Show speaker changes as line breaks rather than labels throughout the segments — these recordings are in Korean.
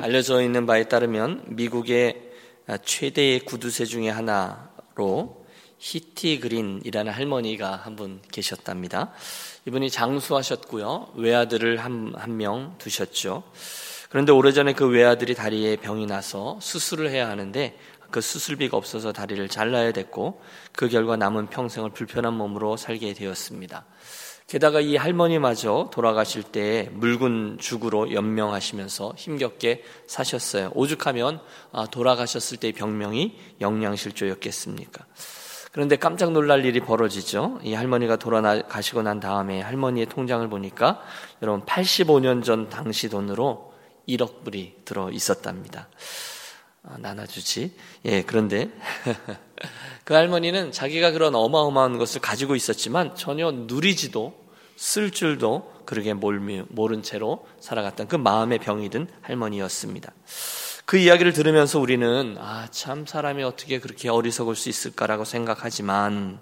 알려져 있는 바에 따르면 미국의 최대의 구두쇠 중의 하나로 히티 그린이라는 할머니가 한 분 계셨답니다. 이분이 장수하셨고요. 외아들을 한, 한명 두셨죠. 그런데 오래전에 그 외아들이 다리에 병이 나서 수술을 해야 하는데 그 수술비가 없어서 다리를 잘라야 됐고 그 결과 남은 평생을 불편한 몸으로 살게 되었습니다. 게다가 이 할머니마저 돌아가실 때 묽은 죽으로 연명하시면서 힘겹게 사셨어요. 오죽하면 아, 돌아가셨을 때의 병명이 영양실조였겠습니까? 그런데 깜짝 놀랄 일이 벌어지죠. 이 할머니가 돌아가시고 난 다음에 할머니의 통장을 보니까 여러분 85년 전 당시 돈으로 1억 불이 들어 있었답니다. 아, 나눠주지. 예, 그런데 그 할머니는 자기가 그런 어마어마한 것을 가지고 있었지만 전혀 누리지도 쓸 줄도 그러게 모른 채로 살아갔던 그 마음의 병이 든 할머니였습니다. 그 이야기를 들으면서 우리는 아, 참 사람이 어떻게 그렇게 어리석을 수 있을까라고 생각하지만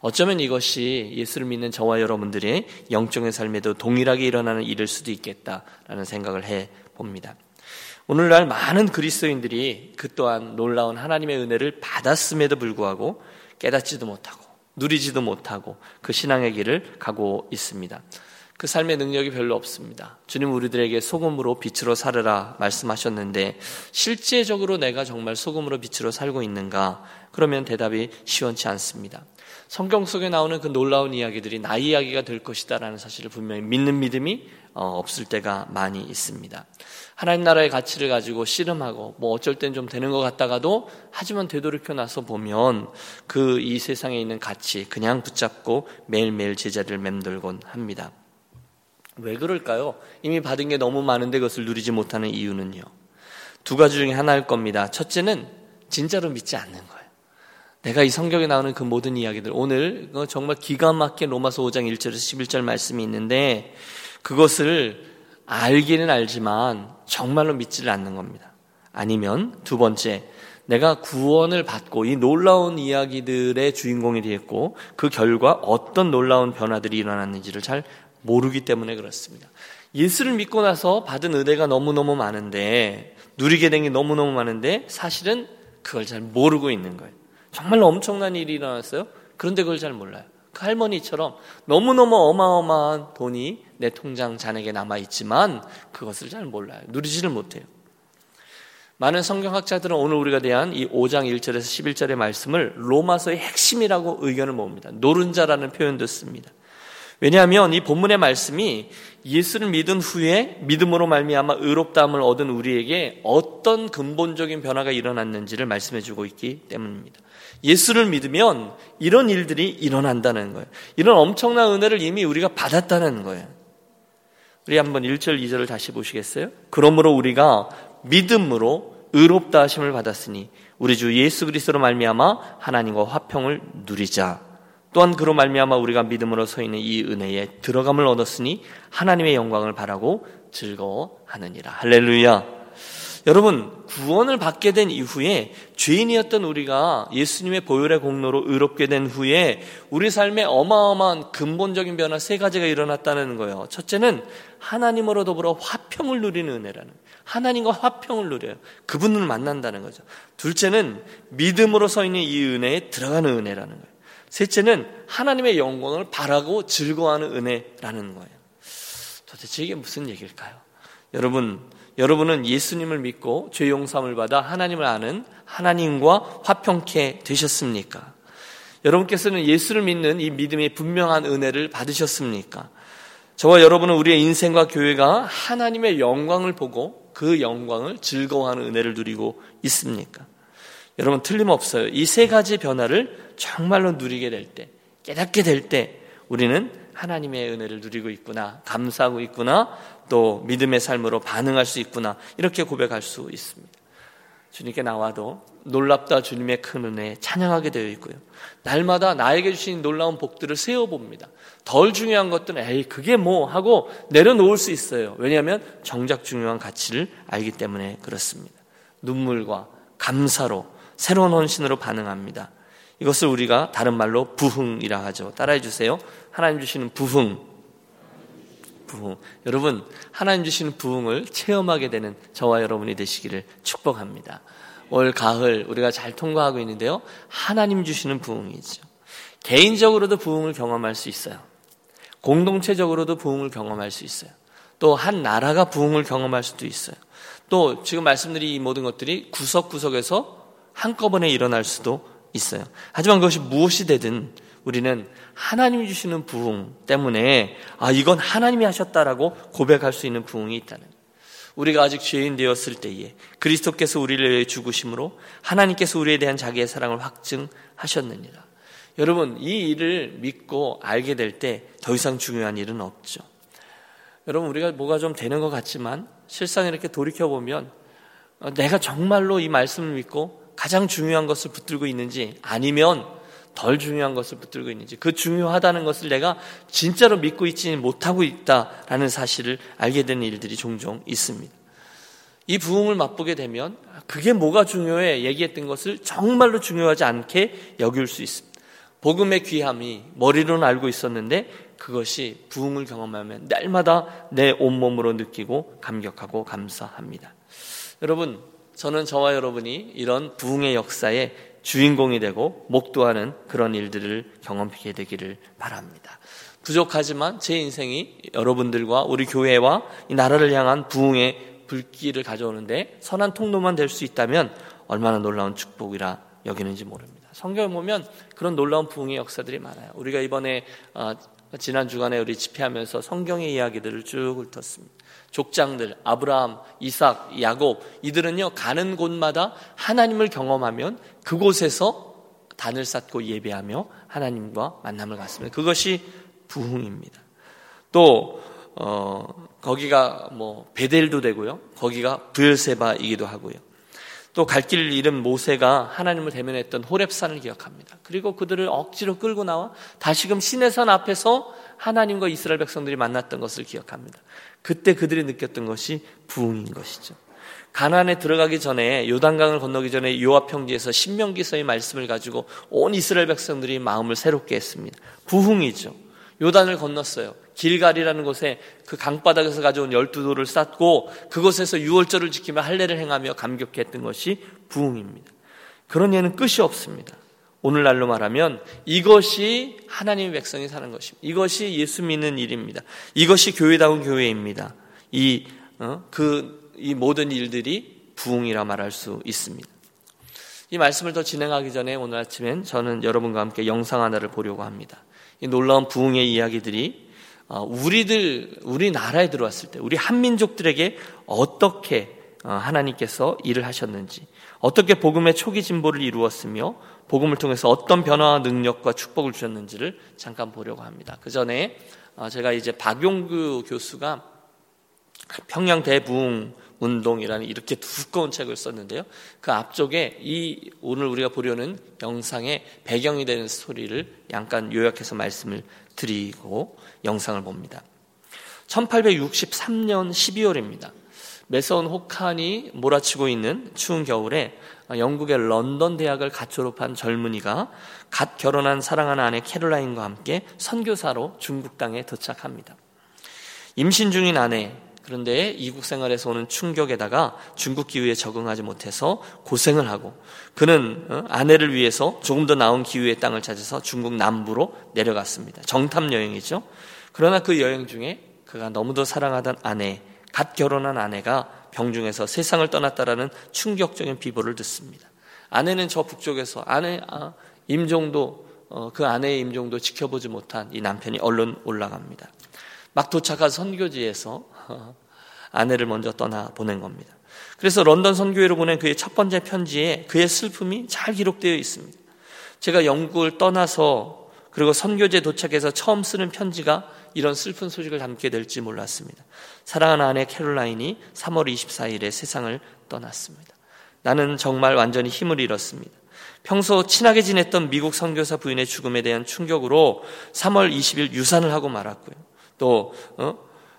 어쩌면 이것이 예수를 믿는 저와 여러분들의 영적인 삶에도 동일하게 일어나는 일일 수도 있겠다라는 생각을 해 봅니다. 오늘날 많은 그리스도인들이 그 또한 놀라운 하나님의 은혜를 받았음에도 불구하고 깨닫지도 못하고 누리지도 못하고 그 신앙의 길을 가고 있습니다. 그 삶의 능력이 별로 없습니다. 주님 우리들에게 소금으로 빛으로 살으라 말씀하셨는데 실제적으로 내가 정말 소금으로 빛으로 살고 있는가? 그러면 대답이 시원치 않습니다. 성경 속에 나오는 그 놀라운 이야기들이 나의 이야기가 될 것이다라는 사실을 분명히 믿는 믿음이 어, 없을 때가 많이 있습니다. 하나님 나라의 가치를 가지고 씨름하고 뭐 어쩔 땐 좀 되는 것 같다가도 하지만 되돌이켜 나서 보면 그 이 세상에 있는 가치 그냥 붙잡고 매일매일 제자리를 맴돌곤 합니다. 왜 그럴까요? 이미 받은 게 너무 많은데 그것을 누리지 못하는 이유는요. 두 가지 중에 하나일 겁니다. 첫째는 진짜로 믿지 않는 거예요. 내가 이 성경에 나오는 그 모든 이야기들 오늘 정말 기가 막힌 로마서 5장 1절에서 11절 말씀이 있는데 그것을 알기는 알지만 정말로 믿지를 않는 겁니다. 아니면 두 번째, 내가 구원을 받고 이 놀라운 이야기들의 주인공이 되었고 그 결과 어떤 놀라운 변화들이 일어났는지를 잘 모르기 때문에 그렇습니다. 예수를 믿고 나서 받은 은혜가 너무너무 많은데 누리게 된 게 너무너무 많은데 사실은 그걸 잘 모르고 있는 거예요. 정말 엄청난 일이 일어났어요. 그런데 그걸 잘 몰라요. 그 할머니처럼 너무너무 어마어마한 돈이 내 통장 잔액에 남아 있지만 그것을 잘 몰라요. 누리지를 못해요. 많은 성경학자들은 오늘 우리가 대한 이 5장 1절에서 11절의 말씀을 로마서의 핵심이라고 의견을 모읍니다. 노른자라는 표현도 씁니다. 왜냐하면 이 본문의 말씀이 예수를 믿은 후에 믿음으로 말미암아 의롭다함을 얻은 우리에게 어떤 근본적인 변화가 일어났는지를 말씀해 주고 있기 때문입니다. 예수를 믿으면 이런 일들이 일어난다는 거예요. 이런 엄청난 은혜를 이미 우리가 받았다는 거예요. 우리 한번 1절, 2절을 다시 보시겠어요? 그러므로 우리가 믿음으로 의롭다 하심을 받았으니 우리 주 예수 그리스도로 말미암아 하나님과 화평을 누리자. 또한 그로 말미암아 우리가 믿음으로 서 있는 이 은혜에 들어감을 얻었으니 하나님의 영광을 바라고 즐거워하느니라. 할렐루야. 여러분, 구원을 받게 된 이후에 죄인이었던 우리가 예수님의 보혈의 공로로 의롭게 된 후에 우리 삶에 어마어마한 근본적인 변화 세 가지가 일어났다는 거예요. 첫째는 하나님으로 더불어 화평을 누리는 은혜라는. 하나님과 화평을 누려요. 그분을 만난다는 거죠. 둘째는 믿음으로 서 있는 이 은혜에 들어가는 은혜라는 거예요. 셋째는 하나님의 영광을 바라고 즐거워하는 은혜라는 거예요. 도대체 이게 무슨 얘기일까요? 여러분, 여러분은 예수님을 믿고 죄 용서함을 받아 하나님을 아는 하나님과 화평케 되셨습니까? 여러분께서는 예수를 믿는 이 믿음의 분명한 은혜를 받으셨습니까? 저와 여러분은 우리의 인생과 교회가 하나님의 영광을 보고 그 영광을 즐거워하는 은혜를 누리고 있습니까? 여러분 틀림없어요. 이 세 가지 변화를 정말로 누리게 될 때, 깨닫게 될 때 우리는 하나님의 은혜를 누리고 있구나, 감사하고 있구나, 또 믿음의 삶으로 반응할 수 있구나, 이렇게 고백할 수 있습니다. 주님께 나와도 놀랍다 주님의 큰 은혜 찬양하게 되어 있고요. 날마다 나에게 주신 놀라운 복들을 세어봅니다. 덜 중요한 것들은 에이 그게 뭐 하고 내려놓을 수 있어요. 왜냐하면 정작 중요한 가치를 알기 때문에 그렇습니다. 눈물과 감사로 새로운 헌신으로 반응합니다. 이것을 우리가 다른 말로 부흥이라 하죠. 따라해 주세요. 하나님 주시는 부흥. 부흥. 여러분, 하나님 주시는 부흥을 체험하게 되는 저와 여러분이 되시기를 축복합니다. 올 가을 우리가 잘 통과하고 있는데요. 하나님 주시는 부흥이죠. 개인적으로도 부흥을 경험할 수 있어요. 공동체적으로도 부흥을 경험할 수 있어요. 또 한 나라가 부흥을 경험할 수도 있어요. 또 지금 말씀드린 이 모든 것들이 구석구석에서 한꺼번에 일어날 수도 있어요. 하지만 그것이 무엇이 되든 우리는 하나님이 주시는 부흥 때문에 아 이건 하나님이 하셨다라고 고백할 수 있는 부흥이 있다는 우리가 아직 죄인 되었을 때에 그리스도께서 우리를 위해 죽으심으로 하나님께서 우리에 대한 자기의 사랑을 확증하셨느니라. 여러분 이 일을 믿고 알게 될 때 더 이상 중요한 일은 없죠. 여러분 우리가 뭐가 좀 되는 것 같지만 실상 이렇게 돌이켜 보면 어, 내가 정말로 이 말씀을 믿고 가장 중요한 것을 붙들고 있는지 아니면 덜 중요한 것을 붙들고 있는지 그 중요하다는 것을 내가 진짜로 믿고 있지 못하고 있다라는 사실을 알게 되는 일들이 종종 있습니다. 이 부흥을 맛보게 되면 그게 뭐가 중요해 얘기했던 것을 정말로 중요하지 않게 여길 수 있습니다. 복음의 귀함이 머리로는 알고 있었는데 그것이 부흥을 경험하면 날마다 내 온몸으로 느끼고 감격하고 감사합니다. 여러분, 저는 저와 여러분이 이런 부흥의 역사에 주인공이 되고 목도하는 그런 일들을 경험하게 되기를 바랍니다. 부족하지만 제 인생이 여러분들과 우리 교회와 이 나라를 향한 부흥의 불길을 가져오는데 선한 통로만 될 수 있다면 얼마나 놀라운 축복이라 여기는지 모릅니다. 성경을 보면 그런 놀라운 부흥의 역사들이 많아요. 우리가 이번에 어, 지난 주간에 우리 집회하면서 성경의 이야기들을 쭉 훑었습니다. 족장들, 아브라함, 이삭, 야곱, 이들은요, 가는 곳마다 하나님을 경험하면 그곳에서 단을 쌓고 예배하며 하나님과 만남을 갖습니다. 그것이 부흥입니다. 또, 어, 거기가 뭐, 베델도 되고요. 거기가 부엘세바이기도 하고요. 또 갈 길을 잃은 모세가 하나님을 대면했던 호랩산을 기억합니다. 그리고 그들을 억지로 끌고 나와 다시금 시내산 앞에서 하나님과 이스라엘 백성들이 만났던 것을 기억합니다. 그때 그들이 느꼈던 것이 부흥인 것이죠. 가나안에 들어가기 전에 요단강을 건너기 전에 요압 평지에서 신명기서의 말씀을 가지고 온 이스라엘 백성들이 마음을 새롭게 했습니다. 부흥이죠. 요단을 건넜어요. 길갈이라는 곳에 그 강바닥에서 가져온 열두 돌을 쌓고 그곳에서 유월절을 지키며 할례를 행하며 감격했던 것이 부흥입니다. 그런 예는 끝이 없습니다. 오늘날로 말하면 이것이 하나님의 백성이 사는 것입니다. 이것이 예수 믿는 일입니다. 이것이 교회다운 교회입니다. 이, 어, 그, 이 모든 일들이 부흥이라 말할 수 있습니다. 이 말씀을 더 진행하기 전에 오늘 아침엔 저는 여러분과 함께 영상 하나를 보려고 합니다. 이 놀라운 부흥의 이야기들이 어, 우리들, 우리나라에 들어왔을 때, 우리 한민족들에게 어떻게 어, 하나님께서 일을 하셨는지, 어떻게 복음의 초기 진보를 이루었으며 복음을 통해서 어떤 변화와 능력과 축복을 주셨는지를 잠깐 보려고 합니다. 그 전에 어, 제가 이제 박용규 교수가 평양 대부흥 운동이라는 이렇게 두꺼운 책을 썼는데요. 그 앞쪽에 이 오늘 우리가 보려는 영상의 배경이 되는 스토리를 약간 요약해서 말씀을 드리고 영상을 봅니다. 1863년 12월입니다. 매서운 혹한이 몰아치고 있는 추운 겨울에 영국의 런던 대학을 갓 졸업한 젊은이가 갓 결혼한 사랑하는 아내 캐롤라인과 함께 선교사로 중국 땅에 도착합니다. 임신 중인 아내 그런데 이국 생활에서 오는 충격에다가 중국 기후에 적응하지 못해서 고생을 하고 그는 어, 아내를 위해서 조금 더 나은 기후의 땅을 찾아서 중국 남부로 내려갔습니다. 정탐 여행이죠. 그러나 그 여행 중에 그가 너무도 사랑하던 아내 갓 결혼한 아내가 병중에서 세상을 떠났다라는 충격적인 비보를 듣습니다. 아내는 저 북쪽에서 아내 아, 임종도 어, 그 아내의 임종도 지켜보지 못한 이 남편이 얼른 올라갑니다. 막 도착한 선교지에서 어, 아내를 먼저 떠나 보낸 겁니다. 그래서 런던 선교회로 보낸 그의 첫 번째 편지에 그의 슬픔이 잘 기록되어 있습니다. 제가 영국을 떠나서 그리고 선교지에 도착해서 처음 쓰는 편지가 이런 슬픈 소식을 담게 될지 몰랐습니다. 사랑하는 아내 캐롤라인이 3월 24일에 세상을 떠났습니다. 나는 정말 완전히 힘을 잃었습니다. 평소 친하게 지냈던 미국 선교사 부인의 죽음에 대한 충격으로 3월 20일 유산을 하고 말았고요. 또 어?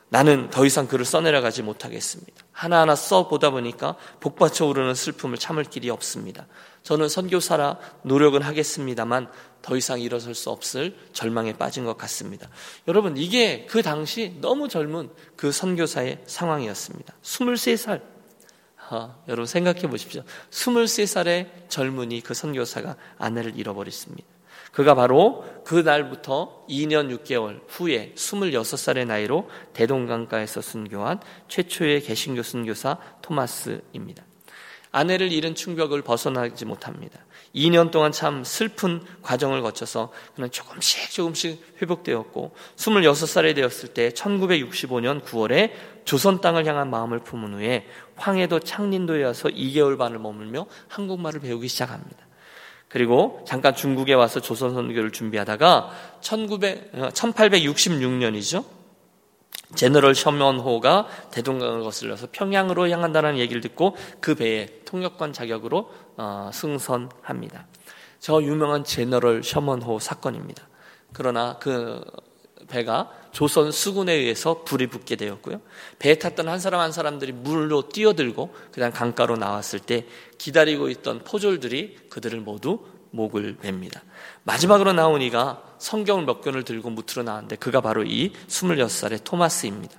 나는 더 이상 글을 써내려가지 못하겠습니다. 하나하나 써보다 보니까 복받쳐 오르는 슬픔을 참을 길이 없습니다. 저는 선교사라 노력은 하겠습니다만 더 이상 일어설 수 없을 절망에 빠진 것 같습니다. 여러분, 이게 그 당시 너무 젊은 그 선교사의 상황이었습니다. 23살. 아, 여러분 생각해 보십시오. 23살의 젊은이 그 선교사가 아내를 잃어버렸습니다. 그가 바로 그 날부터 2년 6개월 후에 26살의 나이로 대동강가에서 순교한 최초의 개신교 순교사 토마스입니다. 아내를 잃은 충격을 벗어나지 못합니다. 2년 동안 참 슬픈 과정을 거쳐서 그는 조금씩 조금씩 회복되었고 26살이 되었을 때 1965년 9월에 조선 땅을 향한 마음을 품은 후에 황해도 창린도에 와서 2개월 반을 머물며 한국말을 배우기 시작합니다. 그리고 잠깐 중국에 와서 조선 선교를 준비하다가 1900, 1866년이죠. 제너럴 셔먼호가 대동강을 거슬러서 평양으로 향한다는 얘기를 듣고 그 배에 통역관 자격으로 어, 승선합니다. 저 유명한 제너럴 셔먼호 사건입니다. 그러나 그 배가 조선 수군에 의해서 불이 붙게 되었고요. 배에 탔던 한 사람 한 사람들이 물로 뛰어들고 그냥 강가로 나왔을 때 기다리고 있던 포졸들이 그들을 모두 목을 맵니다. 마지막으로 나온 이가 성경을 몇 권을 들고 무트로 나왔는데 그가 바로 이 26살의 토마스입니다.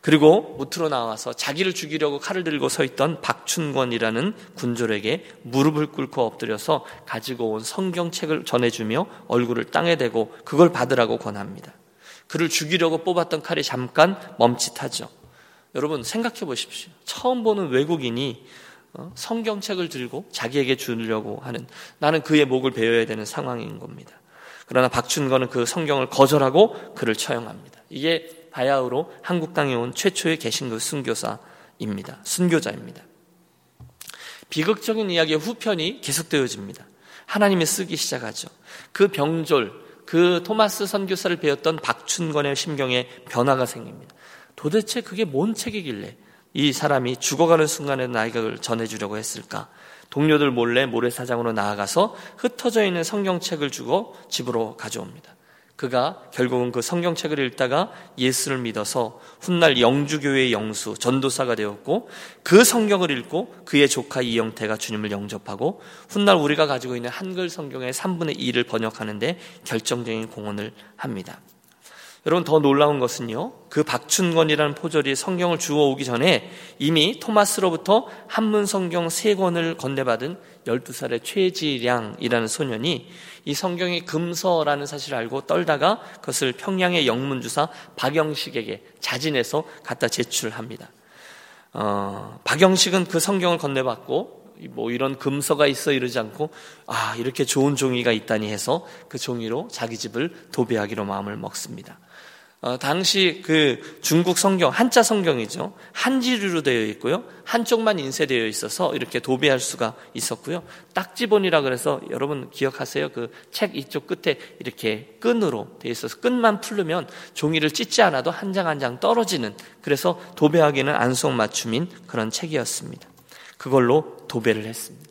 그리고 무트로 나와서 자기를 죽이려고 칼을 들고 서 있던 박춘권이라는 군졸에게 무릎을 꿇고 엎드려서 가지고 온 성경책을 전해주며 얼굴을 땅에 대고 그걸 받으라고 권합니다. 그를 죽이려고 뽑았던 칼이 잠깐 멈칫하죠. 여러분 생각해 보십시오. 처음 보는 외국인이 어? 성경책을 들고 자기에게 주려고 하는 나는 그의 목을 베어야 되는 상황인 겁니다. 그러나 박춘건은 그 성경을 거절하고 그를 처형합니다. 이게 바야흐로 한국 땅에 온 최초의 개신교 순교사입니다. 순교자입니다. 비극적인 이야기의 후편이 계속되어집니다. 하나님이 쓰기 시작하죠. 그 병졸, 그 토마스 선교사를 배웠던 박춘건의 심경에 변화가 생깁니다. 도대체 그게 뭔 책이길래 이 사람이 죽어가는 순간에 나에게 전해주려고 했을까? 동료들 몰래 모래사장으로 나아가서 흩어져 있는 성경책을 주고 집으로 가져옵니다. 그가 결국은 그 성경책을 읽다가 예수를 믿어서 훗날 영주교회의 영수, 전도사가 되었고 그 성경을 읽고 그의 조카 이영태가 주님을 영접하고 훗날 우리가 가지고 있는 한글 성경의 3분의 2를 번역하는데 결정적인 공헌을 합니다. 여러분 더 놀라운 것은요. 그 박춘건이라는 포졸이 성경을 주워오기 전에 이미 토마스로부터 한문 성경 세 권을 건네받은 12살의 최지량이라는 소년이 이 성경이 금서라는 사실을 알고 떨다가 그것을 평양의 영문주사 박영식에게 자진해서 갖다 제출합니다. 어, 박영식은 그 성경을 건네받고 뭐 이런 금서가 있어 이러지 않고 아 이렇게 좋은 종이가 있다니 해서 그 종이로 자기 집을 도배하기로 마음을 먹습니다. 어, 당시 그 중국 성경, 한자 성경이죠. 한지류로 되어 있고요. 한쪽만 인쇄되어 있어서 이렇게 도배할 수가 있었고요. 딱지본이라 그래서 여러분 기억하세요? 그 책 이쪽 끝에 이렇게 끈으로 되어 있어서 끈만 풀르면 종이를 찢지 않아도 한장 한 장 떨어지는 그래서 도배하기는 안성맞춤인 그런 책이었습니다. 그걸로 도배를 했습니다.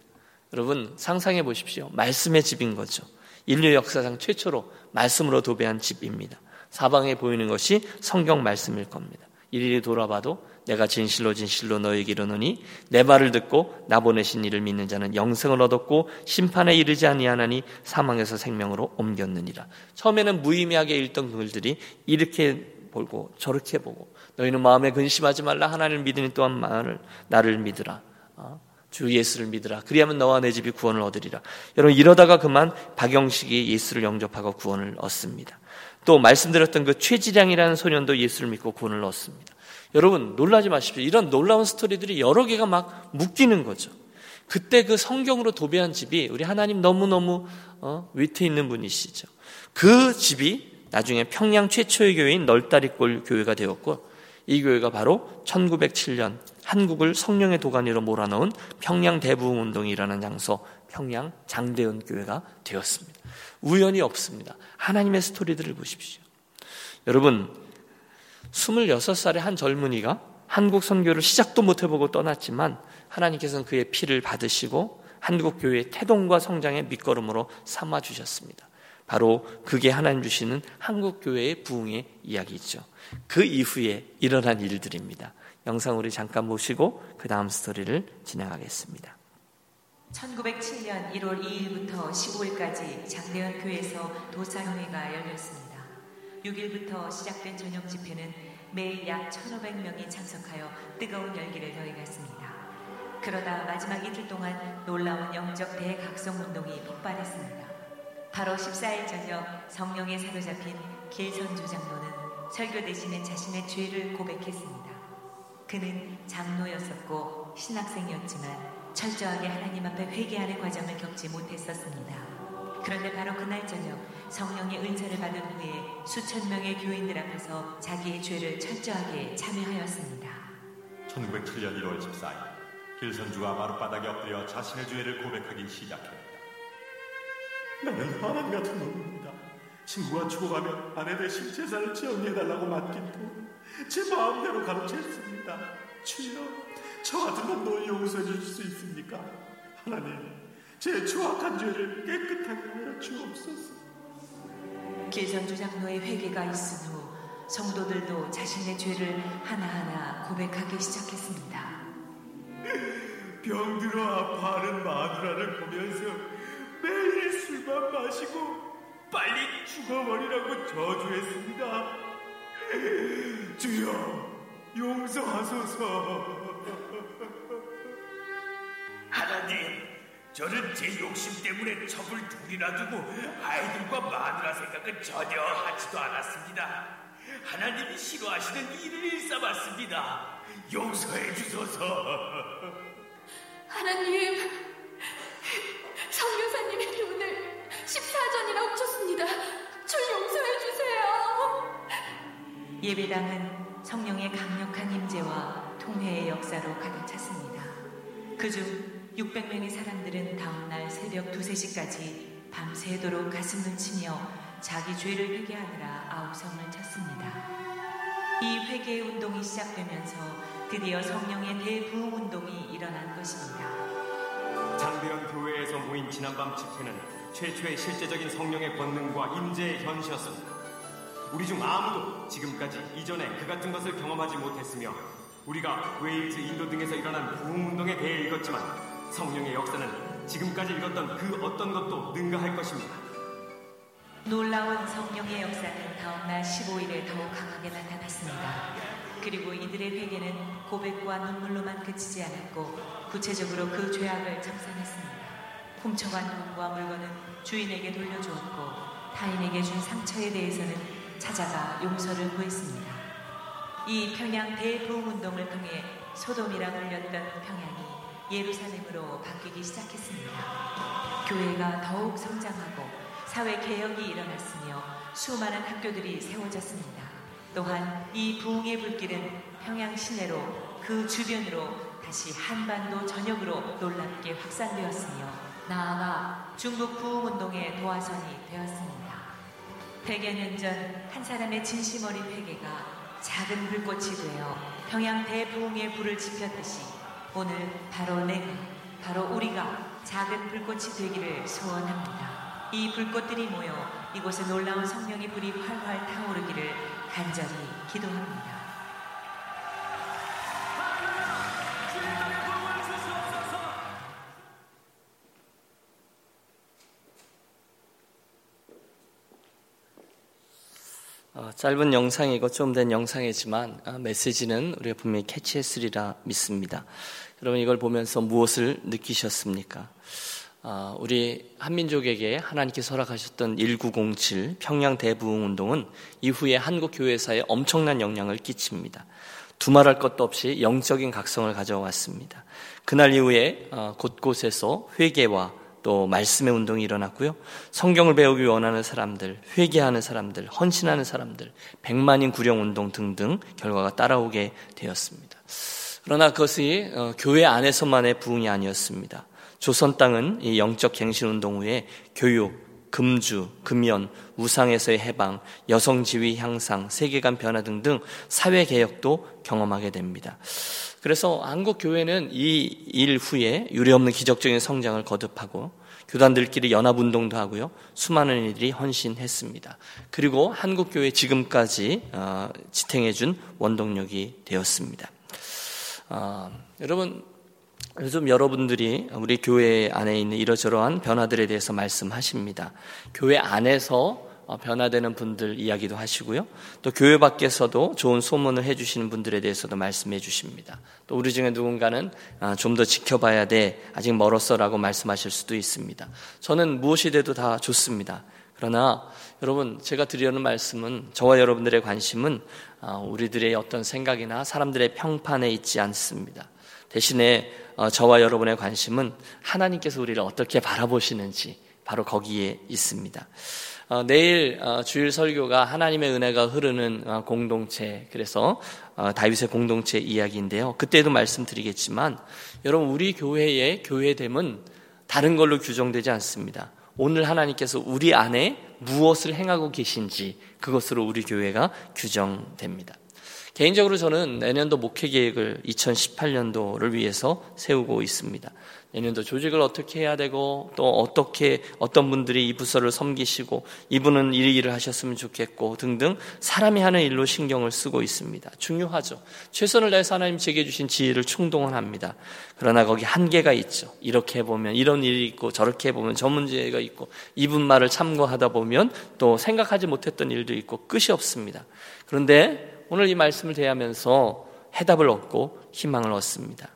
여러분 상상해 보십시오. 말씀의 집인 거죠. 인류 역사상 최초로 말씀으로 도배한 집입니다. 사방에 보이는 것이 성경 말씀일 겁니다. 이리 돌아봐도 내가 진실로 진실로 너에게 이르노니 내 말을 듣고 나 보내신 이를 믿는 자는 영생을 얻었고 심판에 이르지 아니하나니 사망에서 생명으로 옮겼느니라. 처음에는 무의미하게 읽던 글들이 이렇게 보고 저렇게 보고 너희는 마음에 근심하지 말라 하나님을 믿으니 또한 말을 나를 믿으라. 어? 주 예수를 믿으라. 그리하면 너와 네 집이 구원을 얻으리라. 여러분 이러다가 그만 박영식이 예수를 영접하고 구원을 얻습니다. 또 말씀드렸던 그 최치량이라는 소년도 예수를 믿고 구원을 얻습니다. 여러분 놀라지 마십시오. 이런 놀라운 스토리들이 여러 개가 막 묶이는 거죠. 그때 그 성경으로 도배한 집이 우리 하나님 너무너무 어, 위트 있는 분이시죠. 그 집이 나중에 평양 최초의 교회인 널다리골 교회가 되었고 이 교회가 바로 1907년 한국을 성령의 도가니로 몰아넣은 평양 대부흥 운동이라는 장소 평양 장대현 교회가 되었습니다. 우연이 없습니다. 하나님의 스토리들을 보십시오. 여러분, 26살의 한 젊은이가 한국 선교를 시작도 못 해보고 떠났지만 하나님께서는 그의 피를 받으시고 한국 교회의 태동과 성장의 밑거름으로 삼아 주셨습니다. 바로 그게 하나님 주시는 한국 교회의 부흥의 이야기죠. 그 이후에 일어난 일들입니다. 영상 우리 잠깐 보시고 그 다음 스토리를 진행하겠습니다.
1907년 1월 2일부터 15일까지 장대현 교회에서 도사형회가 열렸습니다. 6일부터 시작된 저녁 집회는 매일 약 1,500명이 참석하여 뜨거운 열기를 더해갔습니다. 그러다 마지막 이틀 동안 놀라운 영적 대각성 운동이 폭발했습니다. 바로 14일 저녁 성령에 사로잡힌 길선주 장로는 설교 대신에 자신의 죄를 고백했습니다. 그는 장로였었고 신학생이었지만 철저하게 하나님 앞에 회개하는 과정을 겪지 못했었습니다. 그런데 바로 그날 저녁 성령의 은사를 받은 후에 수천 명의 교인들 앞에서 자기의 죄를 철저하게 참여하였습니다.
1907년 1월 14일 길선주가 마룻바닥에 엎드려 자신의 죄를 고백하기 시작했다.
나는 하나님 같은 놈입니다. 친구가 죽어가면 아내 대신 재산을 정리해달라고 맡긴 돈 제 마음대로 가로챘습니다. 주여, 저 같은 놈도 용서해 주실 수 있습니까? 하나님, 제 추악한 죄를 깨끗하게 하여 주옵소서.
길선주 장로의 회개가 있은 후 성도들도 자신의 죄를 하나하나 고백하기 시작했습니다.
병들어 아파하는 마누라를 보면서 매일 술만 마시고 빨리 죽어버리라고 저주했습니다. 주여, 용서하소서.
하나님, 저는 제 욕심 때문에 첩을 둘이나 두고 아이들과 마누라 생각은 전혀 하지도 않았습니다. 하나님이 싫어하시는 일을 일삼았습니다. 용서해 주소서.
하나님, 성교사님에게 오늘 14전이나 오셨습니다. 절 용서해.
예배당은 성령의 강력한 임재와 통회의 역사로 가득 찼습니다. 그중 600명의 사람들은 다음날 새벽 2, 3시까지 밤새도록 가슴을 치며 자기 죄를 회개하느라 아우성을 쳤습니다. 이 회개 운동이 시작되면서 드디어 성령의 대부흥 운동이 일어난 것입니다.
장대현 교회에서 모인 지난밤 집회는 최초의 실제적인 성령의 권능과 임재의 현시였습니다. 우리 중 아무도 지금까지 이전에 그 같은 것을 경험하지 못했으며 우리가 웨일즈, 인도 등에서 일어난 부흥 운동에 대해 읽었지만 성령의 역사는 지금까지 읽었던 그 어떤 것도 능가할 것입니다.
놀라운 성령의 역사는 다음날 15일에 더욱 강하게 나타났습니다. 그리고 이들의 회개는 고백과 눈물로만 그치지 않았고 구체적으로 그 죄악을 청산했습니다. 훔쳐간 돈과 물건은 주인에게 돌려주었고 타인에게 준 상처에 대해서는 찾아가 용서를 구했습니다. 이 평양 대부흥 운동을 통해 소돔이라 불렸던 평양이 예루살렘으로 바뀌기 시작했습니다. 교회가 더욱 성장하고 사회 개혁이 일어났으며 수많은 학교들이 세워졌습니다. 또한 이 부흥의 불길은 평양 시내로 그 주변으로 다시 한반도 전역으로 놀랍게 확산되었으며 나아가 중국 부흥운동의 도화선이 되었습니다. 100여 년 전 한 사람의 진심 어린 회개가 작은 불꽃이 되어 평양 대부흥의 불을 지폈듯이 오늘 바로 내가, 바로 우리가 작은 불꽃이 되기를 소원합니다. 이 불꽃들이 모여 이곳에 놀라운 성령의 불이 활활 타오르기를 간절히 기도합니다.
짧은 영상이고 좀 된 영상이지만 어, 메시지는 우리가 분명히 캐치했으리라 믿습니다. 여러분 이걸 보면서 무엇을 느끼셨습니까? 어, 우리 한민족에게 하나님께서 허락하셨던 1907 평양 대부흥 운동은 이후에 한국 교회사에 엄청난 영향을 끼칩니다. 두말할 것도 없이 영적인 각성을 가져왔습니다. 그날 이후에 어, 곳곳에서 회개와 또 말씀의 운동이 일어났고요. 성경을 배우기 원하는 사람들, 회개하는 사람들, 헌신하는 사람들, 백만인 구령 운동 등등 결과가 따라오게 되었습니다. 그러나 그것이 어, 교회 안에서만의 부흥이 아니었습니다. 조선 땅은 이 영적 갱신 운동 후에 교육, 금주, 금연, 우상에서의 해방, 여성 지위 향상, 세계관 변화 등등 사회 개혁도 경험하게 됩니다. 그래서 한국 교회는 이 일 후에 유례없는 기적적인 성장을 거듭하고 교단들끼리 연합 운동도 하고요. 수많은 이들이 헌신했습니다. 그리고 한국 교회 지금까지 어, 지탱해 준 원동력이 되었습니다. 어, 여러분 요즘 여러분들이 우리 교회 안에 있는 이러저러한 변화들에 대해서 말씀하십니다. 교회 안에서 어, 변화되는 분들 이야기도 하시고요. 또 교회 밖에서도 좋은 소문을 해주시는 분들에 대해서도 말씀해 주십니다. 또 우리 중에 누군가는 아, 좀더 지켜봐야 돼. 아직 멀었어 라고 말씀하실 수도 있습니다. 저는 무엇이 돼도 다 좋습니다. 그러나 여러분 제가 드리려는 말씀은 저와 여러분들의 관심은 아, 우리들의 어떤 생각이나 사람들의 평판에 있지 않습니다. 대신에 어, 저와 여러분의 관심은 하나님께서 우리를 어떻게 바라보시는지 바로 거기에 있습니다. 어, 내일 어, 주일 설교가 하나님의 은혜가 흐르는 어, 공동체 그래서 다윗의 공동체 이야기인데요. 그때도 말씀드리겠지만 여러분 우리 교회의 교회됨은 다른 걸로 규정되지 않습니다. 오늘 하나님께서 우리 안에 무엇을 행하고 계신지 그것으로 우리 교회가 규정됩니다. 개인적으로 저는 내년도 목회 계획을 2018년도를 위해서 세우고 있습니다. 내년도 조직을 어떻게 해야 되고 또 어떻게 어떤 분들이 이 부서를 섬기시고 이분은 이 일을 하셨으면 좋겠고 등등 사람이 하는 일로 신경을 쓰고 있습니다. 중요하죠. 최선을 다해서 하나님 제게 주신 지혜를 충동합니다. 그러나 거기 한계가 있죠. 이렇게 해보면 이런 일이 있고 저렇게 해보면 저 문제가 있고 이분 말을 참고하다 보면 또 생각하지 못했던 일도 있고 끝이 없습니다. 그런데 오늘 이 말씀을 대하면서 해답을 얻고 희망을 얻습니다.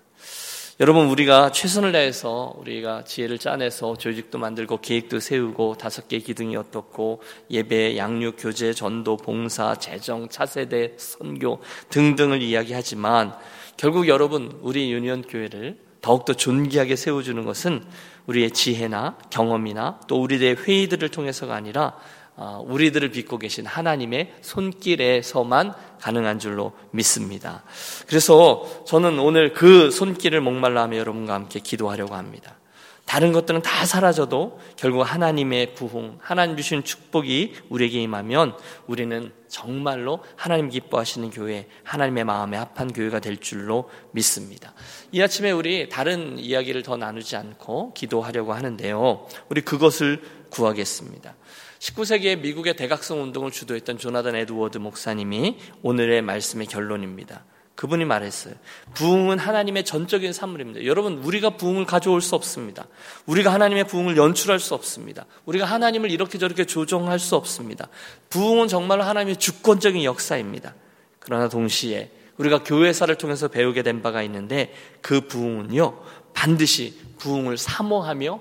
여러분 우리가 최선을 다해서 우리가 지혜를 짜내서 조직도 만들고 계획도 세우고 다섯 개 기둥이 어떻고 예배, 양육, 교제, 전도, 봉사, 재정, 차세대, 선교 등등을 이야기하지만 결국 여러분 우리 유니온 교회를 더욱더 존귀하게 세워주는 것은 우리의 지혜나 경험이나 또 우리의 회의들을 통해서가 아니라 어, 우리들을 빚고 계신 하나님의 손길에서만 가능한 줄로 믿습니다. 그래서 저는 오늘 그 손길을 목말라 하며 여러분과 함께 기도하려고 합니다. 다른 것들은 다 사라져도 결국 하나님의 부흥, 하나님 주신 축복이 우리에게 임하면 우리는 정말로 하나님 기뻐하시는 교회, 하나님의 마음에 합한 교회가 될 줄로 믿습니다. 이 아침에 우리 다른 이야기를 더 나누지 않고 기도하려고 하는데요. 우리 그것을 구하겠습니다. 19세기에 미국의 대각성 운동을 주도했던 조나단 에드워드 목사님이 오늘의 말씀의 결론입니다. 그분이 말했어요. 부흥은 하나님의 전적인 산물입니다. 여러분, 우리가 부흥을 가져올 수 없습니다. 우리가 하나님의 부흥을 연출할 수 없습니다. 우리가 하나님을 이렇게 저렇게 조정할 수 없습니다. 부흥은 정말로 하나님의 주권적인 역사입니다. 그러나 동시에 우리가 교회사를 통해서 배우게 된 바가 있는데 그 부흥은요, 반드시 부흥을 사모하며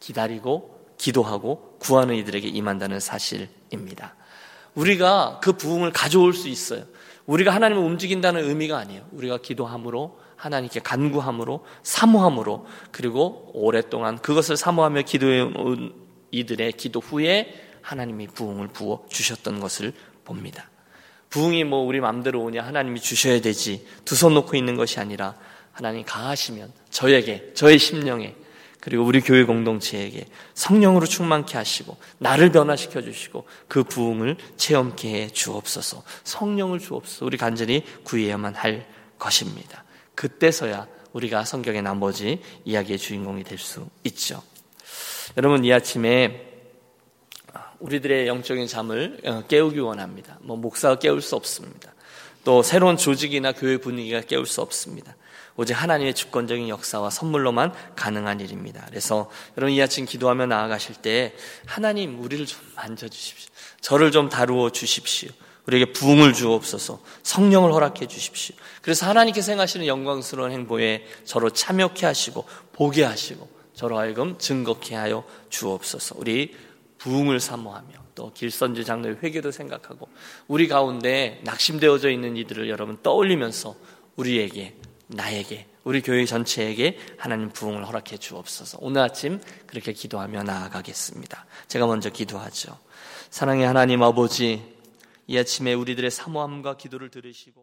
기다리고 기도하고 구하는 이들에게 임한다는 사실입니다. 우리가 그 부흥을 가져올 수 있어요. 우리가 하나님을 움직인다는 의미가 아니에요. 우리가 기도함으로 하나님께 간구함으로 사모함으로 그리고 오랫동안 그것을 사모하며 기도해 온 이들의 기도 후에 하나님이 부흥을 부어 주셨던 것을 봅니다. 부흥이 뭐 우리 마음대로 오냐 하나님이 주셔야 되지 두 손 놓고 있는 것이 아니라 하나님 가하시면 저에게 저의 심령에 그리고 우리 교회 공동체에게 성령으로 충만케 하시고 나를 변화시켜 주시고 그 부흥을 체험케 해 주옵소서. 성령을 주옵소서. 우리 간절히 구해야만 할 것입니다. 그때서야 우리가 성경의 나머지 이야기의 주인공이 될 수 있죠. 여러분 이 아침에 우리들의 영적인 잠을 어, 깨우기 원합니다. 뭐 목사가 깨울 수 없습니다. 또 새로운 조직이나 교회 분위기가 깨울 수 없습니다. 오직 하나님의 주권적인 역사와 선물로만 가능한 일입니다. 그래서 여러분 이 아침 기도하며 나아가실 때 하나님 우리를 좀 만져주십시오. 저를 좀 다루어 주십시오. 우리에게 부흥을 주옵소서 성령을 허락해 주십시오. 그래서 하나님께서 행하시는 영광스러운 행보에 저로 참여케 하시고 보게 하시고 저로 하여금 증거케 하여 주옵소서. 우리 부흥을 사모하며 또 길선지 장로의 회개도 생각하고 우리 가운데 낙심되어져 있는 이들을 여러분 떠올리면서 우리에게 나에게 우리 교회 전체에게 하나님 부흥을 허락해 주옵소서. 오늘 아침 그렇게 기도하며 나아가겠습니다. 제가 먼저 기도하죠. 사랑의 하나님 아버지, 이 아침에 우리들의 사모함과 기도를 들으시고